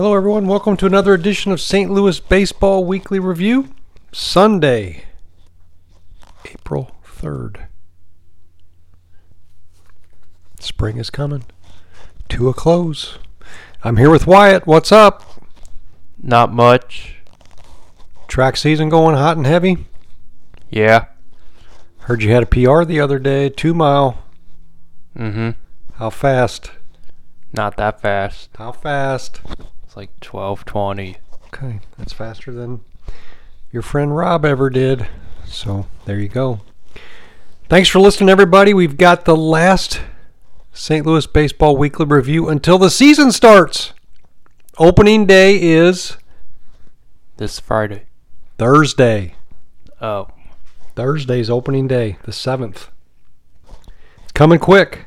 Hello, everyone. Welcome to another edition of St. Louis Baseball Weekly Review. Sunday, April 3rd. Spring is coming to a close. I'm here with Wyatt. What's up? Not much. Track season going hot and heavy? Yeah. Heard you had a PR the other day, two mile. Mm-hmm. How fast? Not that fast. How fast? It's like twelve twenty. Okay, that's faster than your friend Rob ever did. So there you go. Thanks for listening, everybody. We've got the last St. Louis Baseball Weekly Review until the season starts. Opening day is This Friday. Thursday. Oh. Thursday's opening day, the 7th. It's coming quick.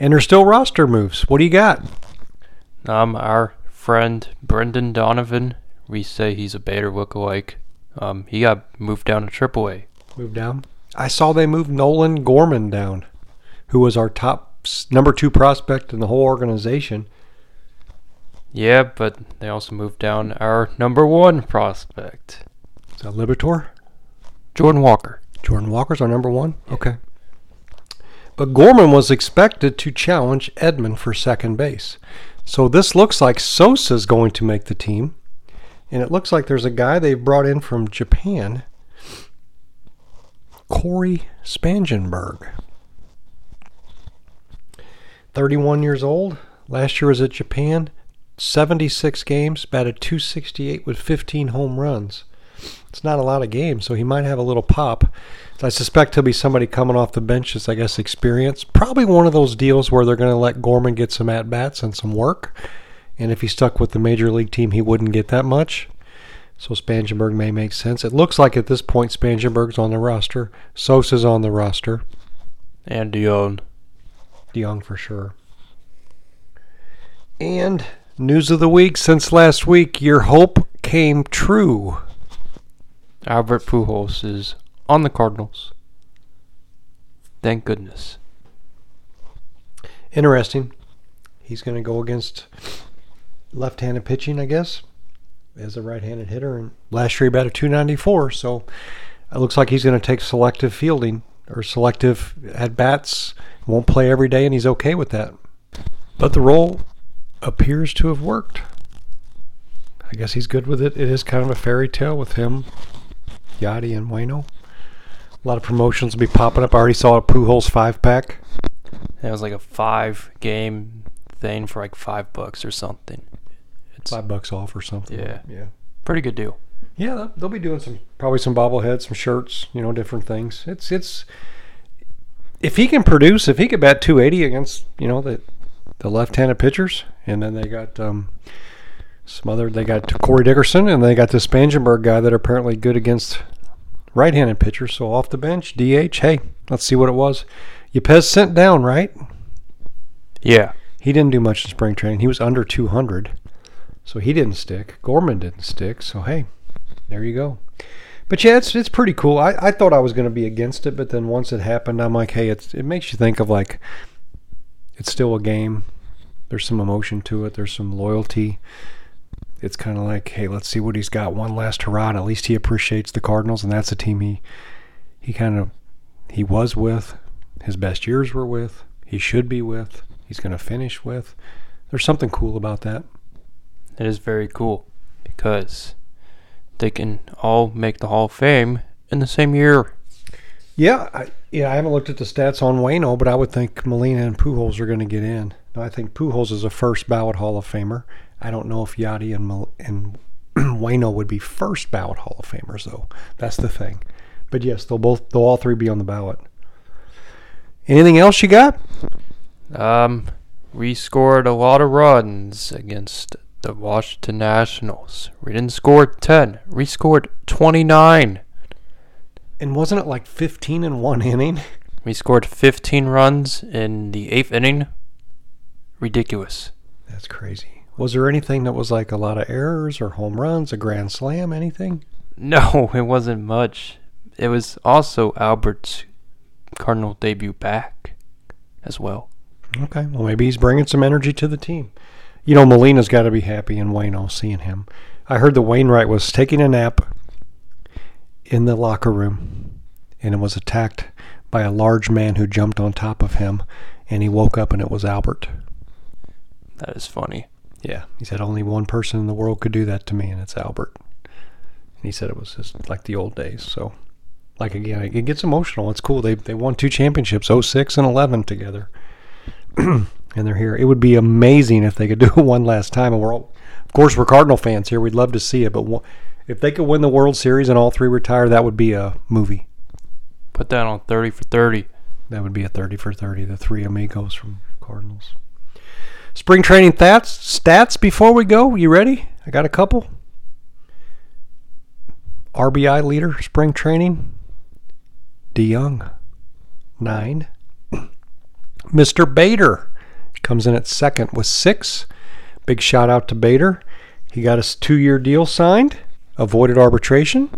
And there's still roster moves. What do you got? Um, our friend Brendan Donovan, we say he's a Bader lookalike. Um, he got moved down to AAA. Move down. I saw they moved Nolan Gorman down, who was our top number two prospect in the whole organization. Yeah, but they also moved down our number one prospect, Is that Libitor? Jordan Walker. Jordan Walker's our number one? Okay. But Gorman was expected to challenge Edman for second base. So this looks like Sosa's going to make the team. And it looks like there's a guy they've brought in from Japan, Cory Spangenberg. 31 years old. Last year was at Japan. 76 games, batted 268 with 15 home runs. It's not a lot of games, so he might have a little pop. I suspect he'll be somebody coming off the bench as, I guess, experience. Probably one of those deals where they're going to let Gorman get some at bats and some work. And if he stuck with the major league team, he wouldn't get that much. So Spangenberg may make sense. It looks like at this point Spangenberg's on the roster. Sosa's on the roster. And Dion. DeJong for sure. And news of the week since last week, your hope came true. Albert Pujols is on the Cardinals. Thank goodness. Interesting. He's going to go against left-handed pitching, I guess, as a right-handed hitter. And last year he batted 294, so it looks like he's going to take selective fielding or selective at bats. Won't play every day, and he's okay with that. But the role appears to have worked. I guess he's good with it. It is kind of a fairy tale with him, Yadi, and Waino. A lot of promotions will be popping up. I already saw a Pujols five pack. It was like a five game thing for like five bucks or something. It's five bucks off or something. Yeah. yeah, pretty good deal. yeah. They'll, they'll be doing some probably some bobbleheads, some shirts, you know, different things. It's it's if he can produce, if he could bat 280 against you know the the left-handed pitchers, and then they got um, some other they got Corey Dickerson, and they got this Spangenberg guy that are apparently good against right-handed pitchers. So off the bench, DH. Hey, let's see what it was. Yepez sent down, right? Yeah. He didn't do much in spring training. He was under 200, so he didn't stick. Gorman didn't stick. So hey, there you go. But yeah, it's it's pretty cool. I, I thought I was going to be against it, but then once it happened, I'm like, hey, it's it makes you think of like it's still a game. There's some emotion to it. There's some loyalty. It's kind of like, hey, let's see what he's got. One last hurrah. And at least he appreciates the Cardinals, and that's a team he he kind of he was with. His best years were with. He should be with. He's going to finish with. There's something cool about that. It is very cool because they can all make the Hall of Fame in the same year. Yeah, I, yeah. I haven't looked at the stats on Waino, but I would think Molina and Pujols are going to get in. I think Pujols is a first ballot Hall of Famer. I don't know if Yadi and Mel- and Waino would be first ballot Hall of Famers, though. That's the thing. But yes, they'll both they'll all three be on the ballot. Anything else you got? Um, we scored a lot of runs against the Washington Nationals. We didn't score 10. We scored 29. And wasn't it like 15 in one inning? We scored 15 runs in the eighth inning. Ridiculous. That's crazy. Was there anything that was like a lot of errors or home runs, a grand slam, anything? No, it wasn't much. It was also Albert's Cardinal debut back as well. Okay, well maybe he's bringing some energy to the team. You know, Molina's got to be happy in Waino seeing him. I heard that Wainwright was taking a nap in the locker room and it was attacked by a large man who jumped on top of him, and he woke up and it was Albert. That is funny. Yeah, he said only one person in the world could do that to me, and it's Albert. And he said it was just like the old days. So, like again, it gets emotional. It's cool. They they won two championships, 06 and 11 together, and they're here. It would be amazing if they could do it one last time. And we're all, of course, we're Cardinal fans here. We'd love to see it, but if they could win the World Series and all three retire, that would be a movie. Put that on 30 for 30. That would be a 30 for 30. The three amigos from Cardinals. Spring training stats, stats before we go. You ready? I got a couple. RBI leader, spring training. DeJong, nine. Mr. Bader comes in at second with six. Big shout out to Bader. He got a two year deal signed, avoided arbitration.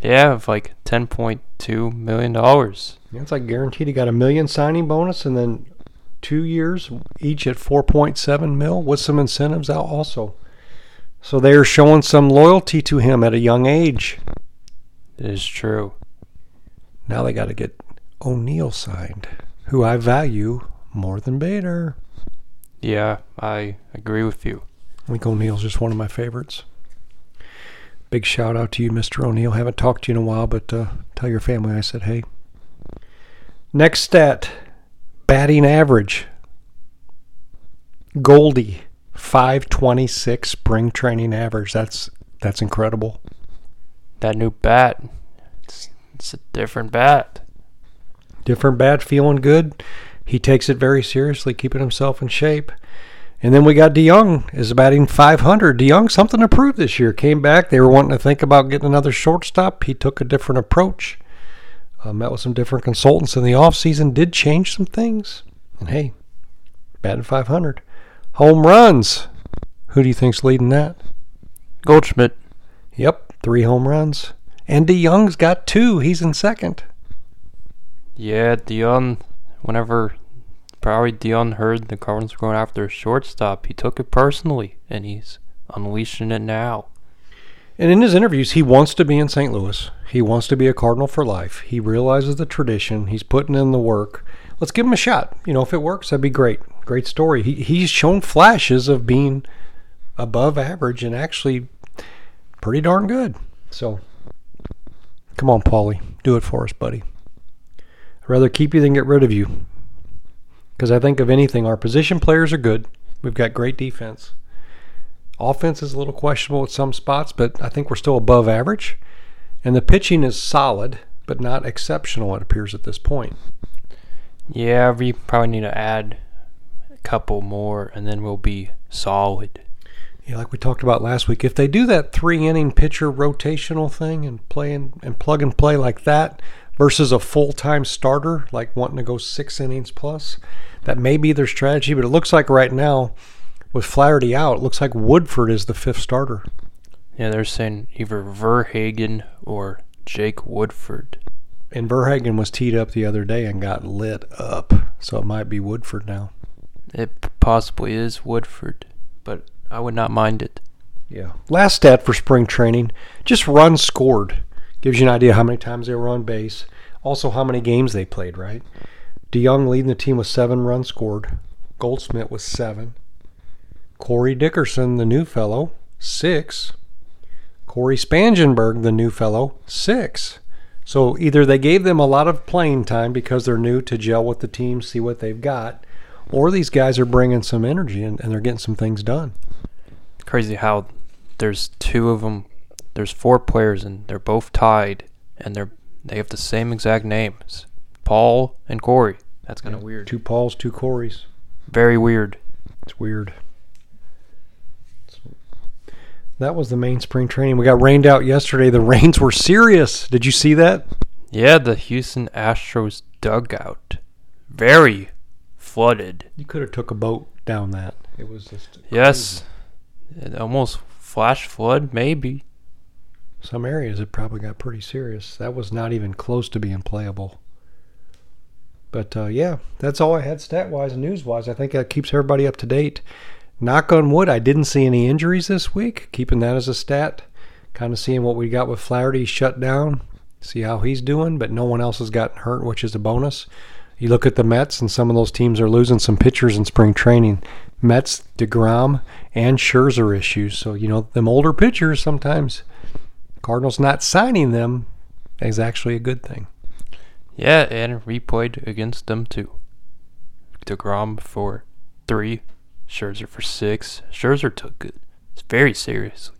Yeah, of like $10.2 million. Yeah, it's like guaranteed. He got a million signing bonus and then two years, each at 4.7 mil with some incentives out also. So they are showing some loyalty to him at a young age. It is true. Now they got to get O'Neill signed, who I value more than Bader. Yeah, I agree with you. I think O'Neill's just one of my favorites. Big shout out to you, Mr. O'Neill. Haven't talked to you in a while, but uh, tell your family I said hey. Next stat batting average. Goldie, 526 spring training average. That's that's incredible. That new bat, it's, it's a different bat. Different bat, feeling good. He takes it very seriously, keeping himself in shape. And then we got DeJong is batting 500. DeJong something to prove this year. Came back. They were wanting to think about getting another shortstop. He took a different approach. Uh, met with some different consultants in the offseason. Did change some things. And hey, batting 500. Home runs. Who do you think's leading that? Goldschmidt. Yep, three home runs. And DeJong's got two. He's in second. Yeah, Dion. Whenever probably Dion heard the Cardinals were going after a shortstop, he took it personally, and he's unleashing it now. And in his interviews, he wants to be in St. Louis. He wants to be a Cardinal for life. He realizes the tradition. He's putting in the work. Let's give him a shot. You know, if it works, that'd be great. Great story. He, he's shown flashes of being above average and actually pretty darn good. So, come on, Paulie. Do it for us, buddy. I'd rather keep you than get rid of you. Because I think, of anything, our position players are good. We've got great defense. Offense is a little questionable at some spots, but I think we're still above average. And the pitching is solid, but not exceptional, it appears at this point. Yeah, we probably need to add a couple more, and then we'll be solid. Yeah, like we talked about last week, if they do that three inning pitcher rotational thing and play and, and plug and play like that versus a full time starter, like wanting to go six innings plus, that may be their strategy. But it looks like right now, with Flaherty out, it looks like Woodford is the fifth starter. Yeah, they're saying either VerHagen or Jake Woodford. And VerHagen was teed up the other day and got lit up, so it might be Woodford now. It possibly is Woodford, but I would not mind it. Yeah. Last stat for spring training just runs scored. Gives you an idea how many times they were on base. Also, how many games they played, right? DeJong leading the team with seven runs scored. Goldschmidt with seven. Corey Dickerson, the new fellow, six. Cory Spangenberg, the new fellow, six. So either they gave them a lot of playing time because they're new to gel with the team, see what they've got, or these guys are bringing some energy and, and they're getting some things done. Crazy how there's two of them. There's four players and they're both tied, and they're they have the same exact names, Paul and Corey. That's kind of Yeah, weird. Two Pauls, two Corys. Very weird. It's weird. That was the main spring training. We got rained out yesterday. The rains were serious. Did you see that? Yeah, the Houston Astros dugout. Very flooded. You could have took a boat down that. It was just Yes. It almost flash flood, maybe. Some areas it probably got pretty serious. That was not even close to being playable. But uh, yeah, that's all I had stat wise and news wise. I think that keeps everybody up to date. Knock on wood, I didn't see any injuries this week. Keeping that as a stat. Kind of seeing what we got with Flaherty shut down. See how he's doing, but no one else has gotten hurt, which is a bonus. You look at the Mets, and some of those teams are losing some pitchers in spring training. Mets, DeGrom, and Scherzer issues. So, you know, them older pitchers sometimes, Cardinals not signing them is actually a good thing. Yeah, and we played against them too. DeGrom for three, Scherzer for six. Scherzer took it very seriously.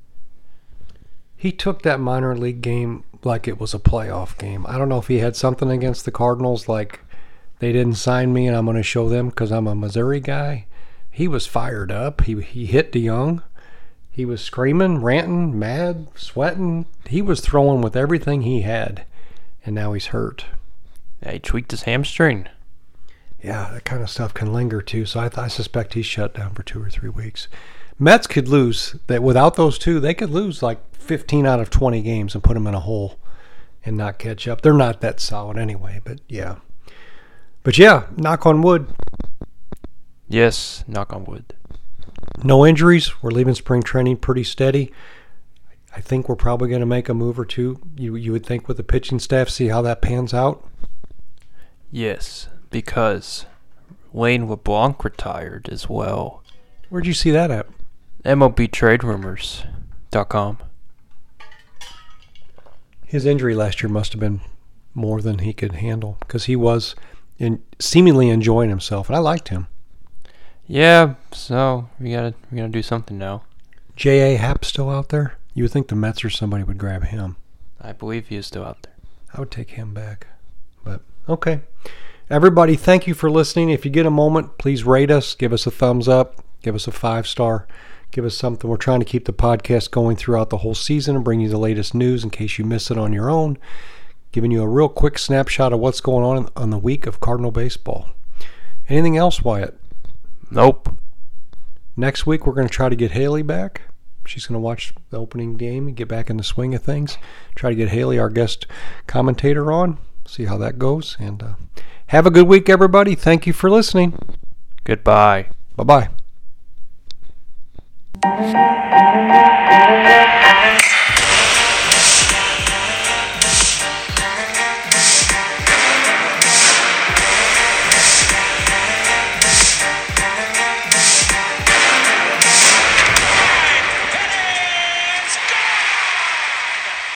He took that minor league game like it was a playoff game. I don't know if he had something against the Cardinals, like they didn't sign me and I'm going to show them because I'm a Missouri guy. He was fired up. He he hit DeJong. He was screaming, ranting, mad, sweating. He was throwing with everything he had, and now he's hurt. Yeah, he tweaked his hamstring. Yeah, that kind of stuff can linger too. So I, I suspect he's shut down for two or three weeks. Mets could lose that without those two. They could lose like 15 out of 20 games and put them in a hole and not catch up. They're not that solid anyway, but yeah. But yeah, knock on wood, Yes, knock on wood. No injuries. We're leaving spring training pretty steady. I think we're probably going to make a move or two. You you would think with the pitching staff, see how that pans out. Yes, because Wade LeBlanc retired as well. Where'd you see that at? MLBTradeRumors.com. His injury last year must have been more than he could handle because he was in, seemingly enjoying himself, and I liked him. Yeah, so we gotta we gotta do something now. J.A. Happ still out there? You would think the Mets or somebody would grab him. I believe he is still out there. I would take him back. But okay. Everybody, thank you for listening. If you get a moment, please rate us, give us a thumbs up, give us a five star, give us something. We're trying to keep the podcast going throughout the whole season and bring you the latest news in case you miss it on your own. Giving you a real quick snapshot of what's going on on the week of Cardinal baseball. Anything else, Wyatt? Nope. Next week, we're going to try to get Haley back. She's going to watch the opening game and get back in the swing of things. Try to get Haley, our guest commentator, on. See how that goes. And uh, have a good week, everybody. Thank you for listening. Goodbye. Bye bye.